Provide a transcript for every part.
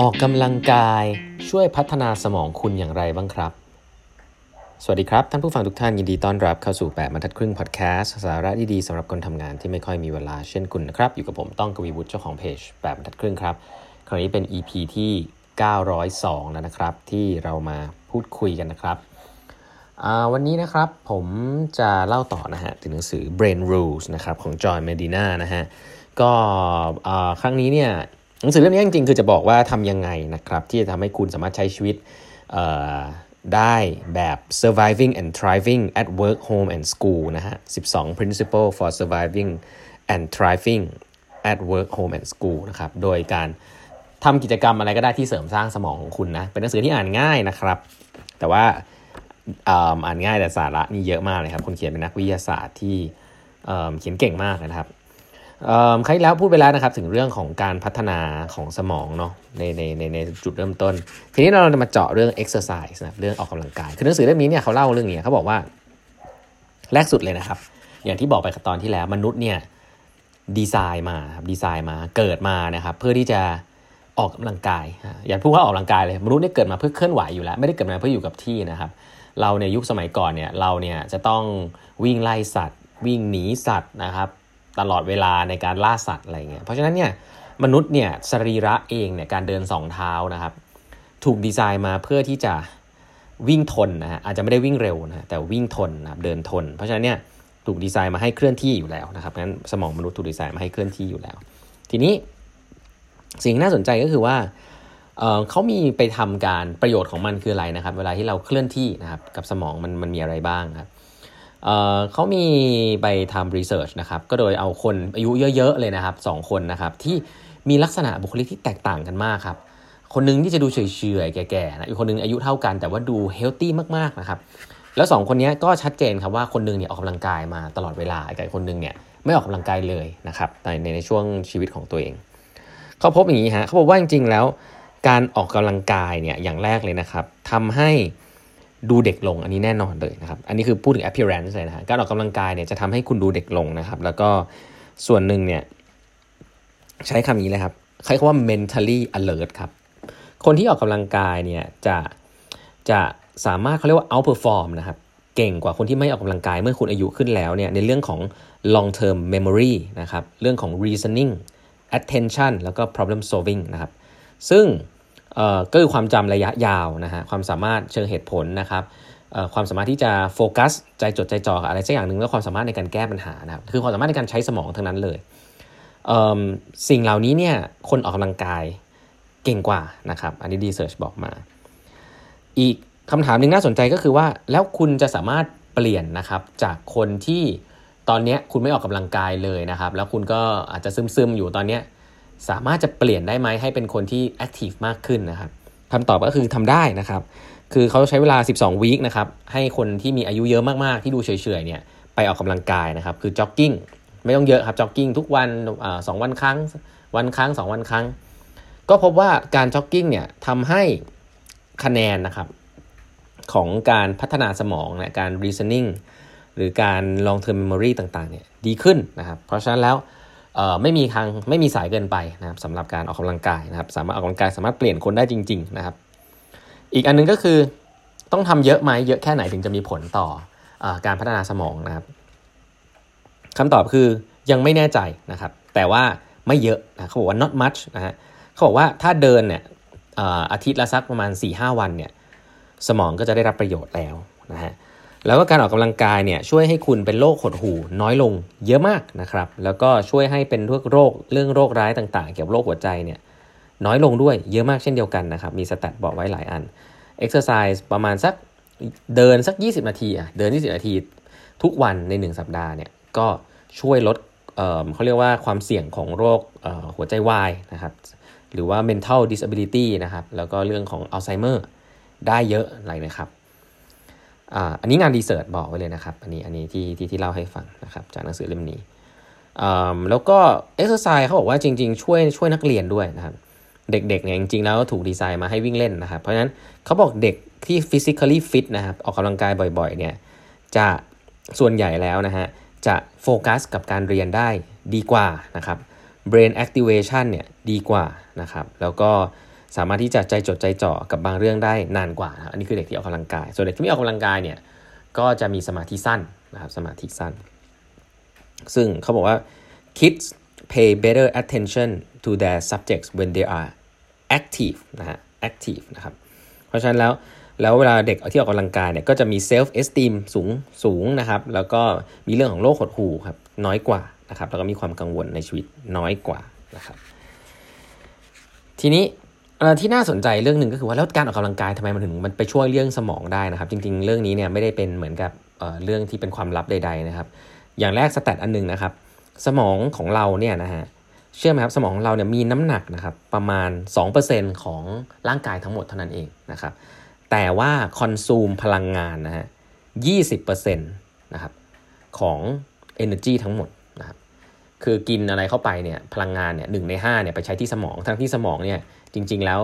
ออกกำลังกายช่วยพัฒนาสมองคุณอย่างไรบ้างครับ สวัสดีครับ ท่านผู้ฟังทุกท่านยินดีต้อนรับเข้าสู่ 8บรรทัดครึ่งพอดแคสต์สาระดีๆสำหรับคนทำงานที่ไม่ค่อยมีเวลาเช่นคุณนะครับ อยู่กับผมต้องกวีวุฒิเจ้าของเพจ8บรรทัดครึ่งครับ คราวนี้เป็น EP ที่ 902 แล้วนะครับ ที่เรามาพูดคุยกันนะครับ วันนี้นะครับผมจะเล่าต่อนะฮะถึงหนังสือ Brain Rules นะครับของจอห์นเมดินานะฮะก็ครั้งนี้เนี่ย หนังสือเล่มนี้จริงๆคือจะบอกว่าทำยังไงนะครับที่จะทำให้คุณสามารถใช้ชีวิตได้แบบ surviving and thriving at work home and school นะฮะ 12 principle for surviving and thriving at work home and school นะครับ โดยการทำกิจกรรมอะไรก็ได้ที่เสริมสร้างสมองของคุณนะ เป็นหนังสือที่อ่านง่ายนะครับ แต่ว่าอ่านง่ายแต่สาระนี่เยอะมากเลยครับ คนเขียนเป็นนักวิทยาศาสตร์ที่เขียนเก่งมากนะครับ ครั้งแล้วพูดไปแล้วนะครับถึงเรื่องของการพัฒนาของสมองเนาะในในในในจุดเริ่มต้น ทีนี้เราจะมาเจาะเรื่อง exercise นะเรื่องออกกำลังกาย คือหนังสือเล่มนี้เนี่ยเขาเล่าเรื่องนี้เขาบอกว่าแรกสุดเลยนะครับ อย่างที่บอกไปตอนที่แล้วมนุษย์เนี่ยดีไซน์มาครับดีไซน์มาเกิดมานะครับ เพื่อที่จะออกกำลังกาย อย่าพูดว่าออกกำลังกายเลยมนุษย์เนี่ยเกิดมาเพื่อเคลื่อนไหวอยู่แล้ว ไม่ได้เกิดมาเพื่ออยู่กับที่นะครับ เราในยุคสมัยก่อนเนี่ยเราเนี่ยจะต้องวิ่งไล่สัตว์ วิ่งหนีสัตว์นะครับ ตลอดเวลาในการล่าสัตว์อะไรเงี้ยเพราะฉะนั้นเนี่ยมนุษย์เนี่ยสรีระเองเนี่ยการเดินสองเท้านะครับถูกดีไซน์มาเพื่อที่จะวิ่งทนนะฮะอาจจะไม่ได้วิ่งเร็วนะแต่วิ่งทนนะครับเดินทน เพราะฉะนั้นเนี่ยถูกดีไซน์มาให้เคลื่อนที่อยู่แล้วนะครับงั้นสมองมนุษย์ถูกดีไซน์มาให้เคลื่อนที่อยู่แล้ว ทีนี้สิ่งน่าสนใจก็คือว่าเขามีไปทำการประโยชน์ของมันคืออะไรนะครับ เวลาที่เราเคลื่อนที่นะครับกับสมองมันมันมีอะไรบ้างครับ เขามีไปทำรีเสิร์ชนะครับ ก็โดยเอาคนอายุเยอะ ๆ เลยนะครับสองคนนะครับที่มีลักษณะบุคลิกที่แตกต่างกันมากครับ คนนึงที่จะดูเฉยๆ แก่ๆนะอีกคนนึงอายุเท่ากันแต่ว่าดูเฮลตี้มากๆนะครับ แล้วสองคนนี้ก็ชัดเจนครับว่าคนนึงเนี่ยออกกำลังกายมาตลอดเวลาอีกคนนึงเนี่ยไม่ออกกำลังกายเลยนะครับในในช่วงชีวิตของตัวเอง เขาพบอย่างนี้ฮะเขาบอกว่าจริงๆแล้ว การออกกำลังกายเนี่ยอย่างแรกเลยนะครับทำให้ ดูเด็กลงอันนี้แน่นอนเลยนะครับ อันนี้คือพูดถึง appearance เลยนะการออกกำลังกายเนี่ยจะทำให้คุณดูเด็กลงนะครับ แล้วก็ส่วนหนึ่งเนี่ยใช้คำนี้เลยครับใช้คำว่า mentally alert ครับ คนที่ออกกำลังกายเนี่ยจะจะสามารถเขาเรียกว่า outperform นะครับเก่งกว่าคนที่ไม่ออกกำลังกายเมื่อคุณอายุขึ้นแล้วเนี่ยในเรื่องของ long term memory นะครับเรื่องของ reasoning attention แล้วก็ problem solving นะครับ ซึ่ง ก็คือความจำระยะยาวนะฮะความสามารถเชิงเหตุผลนะครับความสามารถที่จะโฟกัสใจจดใจจ่ออะไรสักอย่างหนึ่งแล้วความสามารถในการแก้ปัญหานะครับคือความสามารถในการใช้สมองทั้งนั้นเลยเสิ่งเหล่านี้เนี่ยคนออกกำลังกายเก่งกว่านะครับอันนี้ดีเซิร์ชบอกมา อีกคำถามหนึ่งน่าสนใจก็คือว่า แล้วคุณจะสามารถเปลี่ยนนะครับจากคนที่ตอนนี้คุณไม่ออกกำลังกายเลยนะครับ แล้วคุณก็อาจจะซึมๆอยู่ตอนนี้ สามารถจะเปลี่ยนได้ไหมให้เป็นคนที่ active มากขึ้นนะครับคำตอบก็คือทำได้นะครับ คือเขาใช้เวลา 12 week นะครับ ให้คนที่มีอายุเยอะมากๆ ที่ดูเฉยๆเนี่ย ไปออกกำลังกายนะครับ คือจ็อกกิ้ง ไม่ต้องเยอะครับ จ็อกกิ้งทุกวันสองวันครั้ง วันครั้ง 2 วันครั้ง ก็พบว่าการจ็อกกิ้งเนี่ยทำให้คะแนนนะครับ ของการพัฒนาสมองนะการ reasoning หรือการ long term memory ต่างๆ เนี่ยดีขึ้นนะครับ เพราะฉะนั้นแล้ว ไม่มีทางไม่มีสายเกินไปนะครับสำหรับการออกกำลังกายนะครับ สามารถออกกำลังกายสามารถเปลี่ยนคนได้จริง ๆ นะครับ อีกอันนึงก็คือต้องทำเยอะไหมเยอะแค่ไหนถึงจะมีผลต่ออการพัฒนาสมองนะครับคำตอบคือยังไม่แน่ใจนะครับ แต่ว่าไม่เยอะนะเขาบอกว่า not much นะฮะเขาบอกว่าถ้าเดินเนี่ยอาทิตย์ละสักประมาณ4-5วันเนี่ยสมองก็จะได้รับประโยชน์แล้วนะฮะ แล้วก็การออกกำลังกายเนี่ยช่วยให้คุณเป็นโรคหดหู่น้อยลงเยอะมากนะครับ แล้วก็ช่วยให้เป็นพวกโรคเรื่องโรคร้ายต่างๆ เกี่ยวกับโรคหัวใจเนี่ยน้อยลงด้วยเยอะมากเช่นเดียวกันนะครับ มี stat บอกไว้หลายอันเอ็กซ์ไซส์ประมาณสักเดินสัก 20 นาทีอะเดิน 20 นาทีทุกวันใน 1 สัปดาห์เนี่ยก็ช่วยลดเเขาเรียกว่าความเสี่ยงของโรคหัวใจวายนะครับหรือว่า mental disability นะครับแล้วก็เรื่องของอัลไซเมอร์ได้เยอะเลยนะครับ อันนี้งาน research บอกไว้เลยนะครับ อันนี้อันนี้ที่ที่ที่เล่าให้ฟังนะครับจากหนังสือเล่มนี้แล้วก็เอ็กซ์ไซส์เขาบอกว่าจริง ๆ ช่วยช่วยนักเรียนด้วยนะครับ เด็กๆเนี่ยจริงๆแล้วถูกดีไซน์มาให้วิ่งเล่นนะครับ เพราะฉะนั้นเขาบอกเด็กที่ physically fit นะครับออกกำลังกายบ่อยๆเนี่ยจะส่วนใหญ่แล้วนะฮะจะโฟกัสกับการเรียนได้ดีกว่านะครับ brain activation เนี่ยดีกว่านะครับ แล้วก็ สามารถที่จะใจจดใจจ่อกับบางเรื่องได้นานกว่าอันนี้คือเด็กที่ออกกำลังกาย ส่วนเด็กที่ไม่ออกกำลังกายเนี่ยก็จะมีสมาธิสั้นนะครับสมาธิสั้น ซึ่งเขาบอกว่า kids pay better attention to their subjects when they are active นะฮะ active นะครับเพราะฉะนั้นแล้วแล้วเวลาเด็กที่ออกกำลังกายเนี่ยก็จะมี self esteem สูงสูงนะครับ แล้วก็มีเรื่องของโรคหดหู่ครับน้อยกว่านะครับแล้วก็มีความกังวลในชีวิตน้อยกว่านะครับ ทีนี้ ที่น่าสนใจเรื่องหนึ่งก็คือว่าแล้วการออกกำลังกายทำไมมันถึงมันไปช่วยเรื่องสมองได้นะครับ จริง ๆ เรื่องนี้เนี่ยไม่ได้เป็นเหมือนกับเเรื่องที่เป็นความลับใด ๆนะครับ อย่างแรกสแตทอันนึงนะครับ สมองของเราเนี่ยนะฮะเชื่อไหมครับสมองของเราเนี่ยมีน้ำหนักนะครับประมาณ 2%ของร่างกายทั้งหมดเท่านั้นเองนะครับแต่ว่าคอนซูมพลังงานนะฮะ20%นะครับของ Energy ทั้งหมด คือกินอะไรเข้าไปเนี่ยพลังงานเนี่ยหใน5เนี่ยไปใช้ที่สมองทั้งที่สมองเนี่ยจริง ๆ แล้ว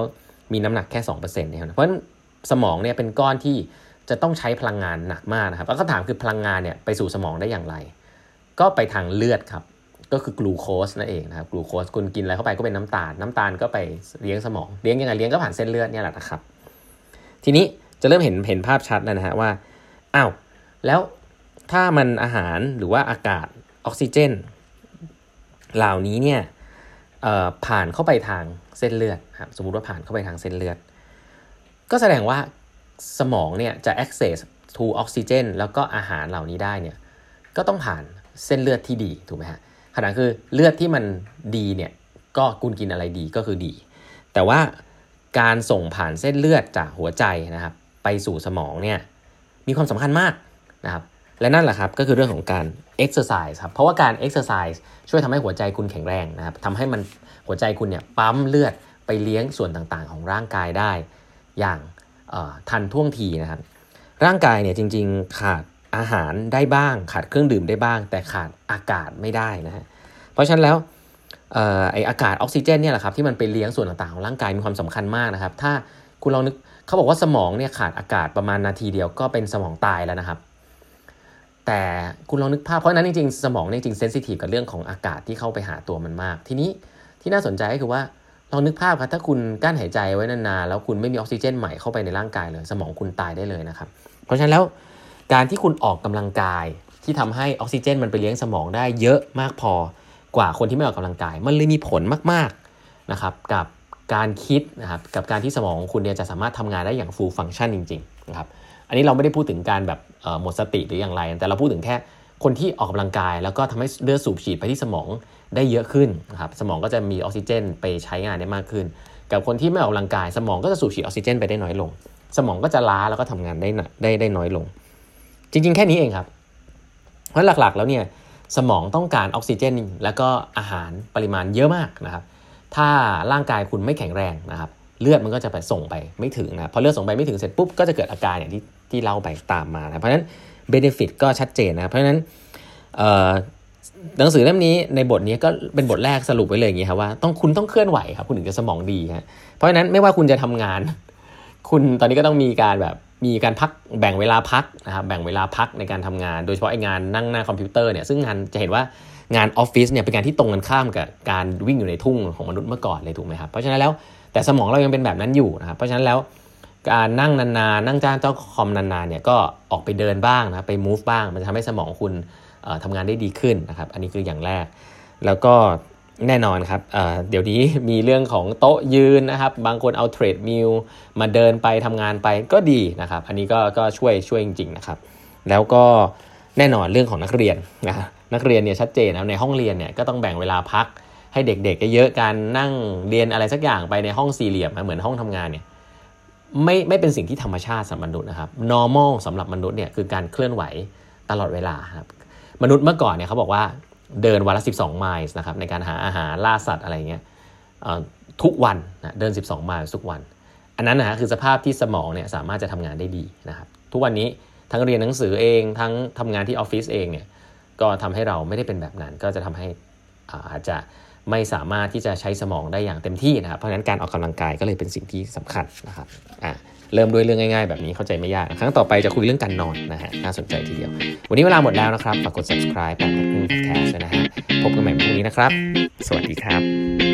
มีน้ำหนักแค่2%เองเพราะฉะนั้นสมองเนี่ยเป็นก้อนที่จะต้องใช้พลังงานหนักมากนะครับแล้วก็ถามคือพลังงานเนี่ยไปสู่สมองได้อย่างไร ก็ไปทางเลือดครับก็คือกลูโคสนั่นเองนะครับกลูโคสคุณกินอะไรเข้าไปก็เป็นน้ำตาล น้ำตาลก็ไปเลี้ยงสมองเลี้ยงยังไงเลี้ยงก็ผ่านเส้นเลือดเนี่ยแหละนะครับ ทีนี้จะเริ่มเห็นเห็นภาพชัดแล้วนะฮะว่าอ้าวแล้วถ้ามันอาหารหรือว่าอากาศออกซิเจน เหล่านี้เนี่ยผ่านเข้าไปทางเส้นเลือดครับสมมุติว่าผ่านเข้าไปทางเส้นเลือด ก็แสดงว่าสมองเนี่ยจะ access to ออกซิเจนแล้วก็อาหารเหล่านี้ได้เนี่ยก็ต้องผ่านเส้นเลือดที่ดีถูกไหมฮะขณะคือเลือดที่มันดีเนี่ยก็คุณกินอะไรดีก็คือดี แต่ว่าการส่งผ่านเส้นเลือดจากหัวใจนะครับ ไปสู่สมองเนี่ยมีความสำคัญมากนะครับ และนั่นแหละครับก็คือเรื่องของการ exercise ครับ เพราะว่าการ exercise ช่วยทำให้หัวใจคุณแข็งแรงนะครับทำให้มันหัวใจคุณเนี่ยปั๊มเลือดไปเลี้ยงส่วนต่างๆ ของร่างกายได้ อย่างทันท่วงทีนะครับ ร่างกายเนี่ยจริง ๆ ขาดอาหารได้บ้าง ขาดเครื่องดื่มได้บ้าง แต่ขาดอากาศไม่ได้นะฮะ เพราะฉะนั้นแล้วไออากาศออกซิเจนเนี่ยแหละครับที่มันไปเลี้ยงส่วนต่างๆของร่างกายมีความสำคัญมากนะครับ ถ้าคุณลองนึกเขาบอกว่าสมองเนี่ยขาดอากาศประมาณนาทีเดียวก็เป็นสมองตายแล้วนะครับ แต่คุณลองนึกภาพเพราะนั้นจริงๆ สมองจริงเซนซิทีฟกับเรื่องของอากาศที่เข้าไปหาตัวมันมาก ทีนี้ที่น่าสนใจก็คือว่าลองนึกภาพครับถ้าคุณกั้นหายใจไว้นานๆแล้วคุณไม่มีออกซิเจนใหม่เข้าไปในร่างกายเลย สมองคุณตายได้เลยนะครับ เพราะฉะนั้นแล้วการที่คุณออกกำลังกายที่ทำให้ออกซิเจนมันไปเลี้ยงสมองได้เยอะมากพอกว่าคนที่ไม่ออกกำลังกาย มันเลยมีผลมากๆนะครับกับการคิดนะครับกับการที่สมองของคุณเนี่ยจะสามารถทำงานได้อย่าง full function จริงๆนะครับ อันนี้เราไม่ได้พูดถึงการแบบหมดสติหรืออย่างไร แต่เราพูดถึงแค่คนที่ออกกำลังกาย แล้วก็ทำให้เลือดสูบฉีดไปที่สมองได้เยอะขึ้นนะครับสมองก็จะมีออกซิเจนไปใช้งานได้มากขึ้น กับคนที่ไม่ออกกำลังกาย สมองก็จะสูบฉีดออกซิเจนไปได้น้อยลง สมองก็จะล้าแล้วก็ทำงานได้ได้ได้น้อยลง จริง ๆ แค่นี้เองครับ เพราะหลักๆแล้วเนี่ยสมองต้องการออกซิเจน แล้วก็อาหารปริมาณเยอะมากนะครับ ถ้าร่างกายคุณไม่แข็งแรงนะครับ เลือดมันก็จะไปส่งไปไม่ถึงนะพอเลือดส่งไปไม่ถึงเสร็จปุ๊บก็จะเกิดอาการอย่างที่ ที่เล่าไปตามมานะเพราะฉะนั้นเบเนฟิตก็ชัดเจนนะเพราะฉะนั้นหนังสือเล่มนี้ในบทนี้ก็เป็นบทแรกสรุปไว้เลยอย่างนี้ครับว่าต้องคุณต้องเคลื่อนไหวครับคุณถึงจะสมองดีฮะเพราะฉะนั้นไม่ว่าคุณจะทำงาน คุณตอนนี้ก็ต้องมีการแบบมีการพักแบ่งเวลาพักนะครับแบ่งเวลาพักในการทำงาน โดยเฉพาะไอ้งานนั่งหน้าคอมพิวเตอร์เนี่ยซึ่งงานจะเห็นว่างานออฟฟิศเนี่ยเป็นการที่ตรงกันข้ามกับการวิ่งอยู่ในทุ่งของมนุษย์เมื่อก่อนเลยถูกไหมครับเพราะฉะนั้นแล้วแต่สมองเรายังเป็นแบบนั้นอยู่นะครับเพราะฉะนั้นแล้ว การนั่งนานๆ นั่งจ้างเจ้าคอมนานๆเนี่ยก็ออกไปเดินบ้างนะไป move บ้าง มันจะทำให้สมองคุณทำงานได้ดีขึ้นนะครับ อันนี้คืออย่างแรก แล้วก็แน่นอนครับเดี๋ยวนี้มีเรื่องของโต๊ะยืนนะครับ บางคนเอาเทรดมิลมาเดินไปทำงานไปก็ดีนะครับ อันนี้ก็ก็ช่วยช่วยจริงๆนะครับ แล้วก็แน่นอนเรื่องของนักเรียนนะนักเรียนเนี่ยชัดเจนนะในห้องเรียนเนี่ยก็ต้องแบ่งเวลาพักให้เด็กๆเยอะการนั่งเรียนอะไรสักอย่างไปในห้องสี่เหลี่ยมเหมือนห้องทำงานเนี่ย ไม่ไม่เป็นสิ่งที่ธรรมชาติสำหรับมนุษย์นะครับ normal สำหรับมนุษย์เนี่ยคือการเคลื่อนไหวตลอดเวลาครับมนุษย์เมื่อก่อนเนี่ยเขาบอกว่าเดินวันละ 12 ไมล์นะครับในการหาอาหารล่าสัตว์อะไรเงี้ยทุกวันนะเดิน 12 ไมล์ทุกวัน อันนั้นนะคือสภาพที่สมองเนี่ยสามารถจะทำงานได้ดีนะครับทุกวันนี้ทั้งเรียนหนังสือเองทั้งทำงานที่ออฟฟิศเองเนี่ยก็ทำให้เราไม่ได้เป็นแบบนั้น ก็จะทำให้อาจจะ ไม่สามารถที่จะใช้สมองได้อย่างเต็มที่นะครับเพราะฉะนั้นการออกกำลังกายก็เลยเป็นสิ่งที่สำคัญนะครับอ่าเริ่มด้วยเรื่องง่ายๆ แบบนี้เข้าใจไม่ยาก ครั้งต่อไปจะคุยเรื่องการนอนนะฮะน่าสนใจทีเดียว วันนี้เวลาหมดแล้วนะครับฝากกด subscribe แปดพันครึ่งเลยนะฮะพบกันใหม่พรุ่งนี้นะครับ สวัสดีครับ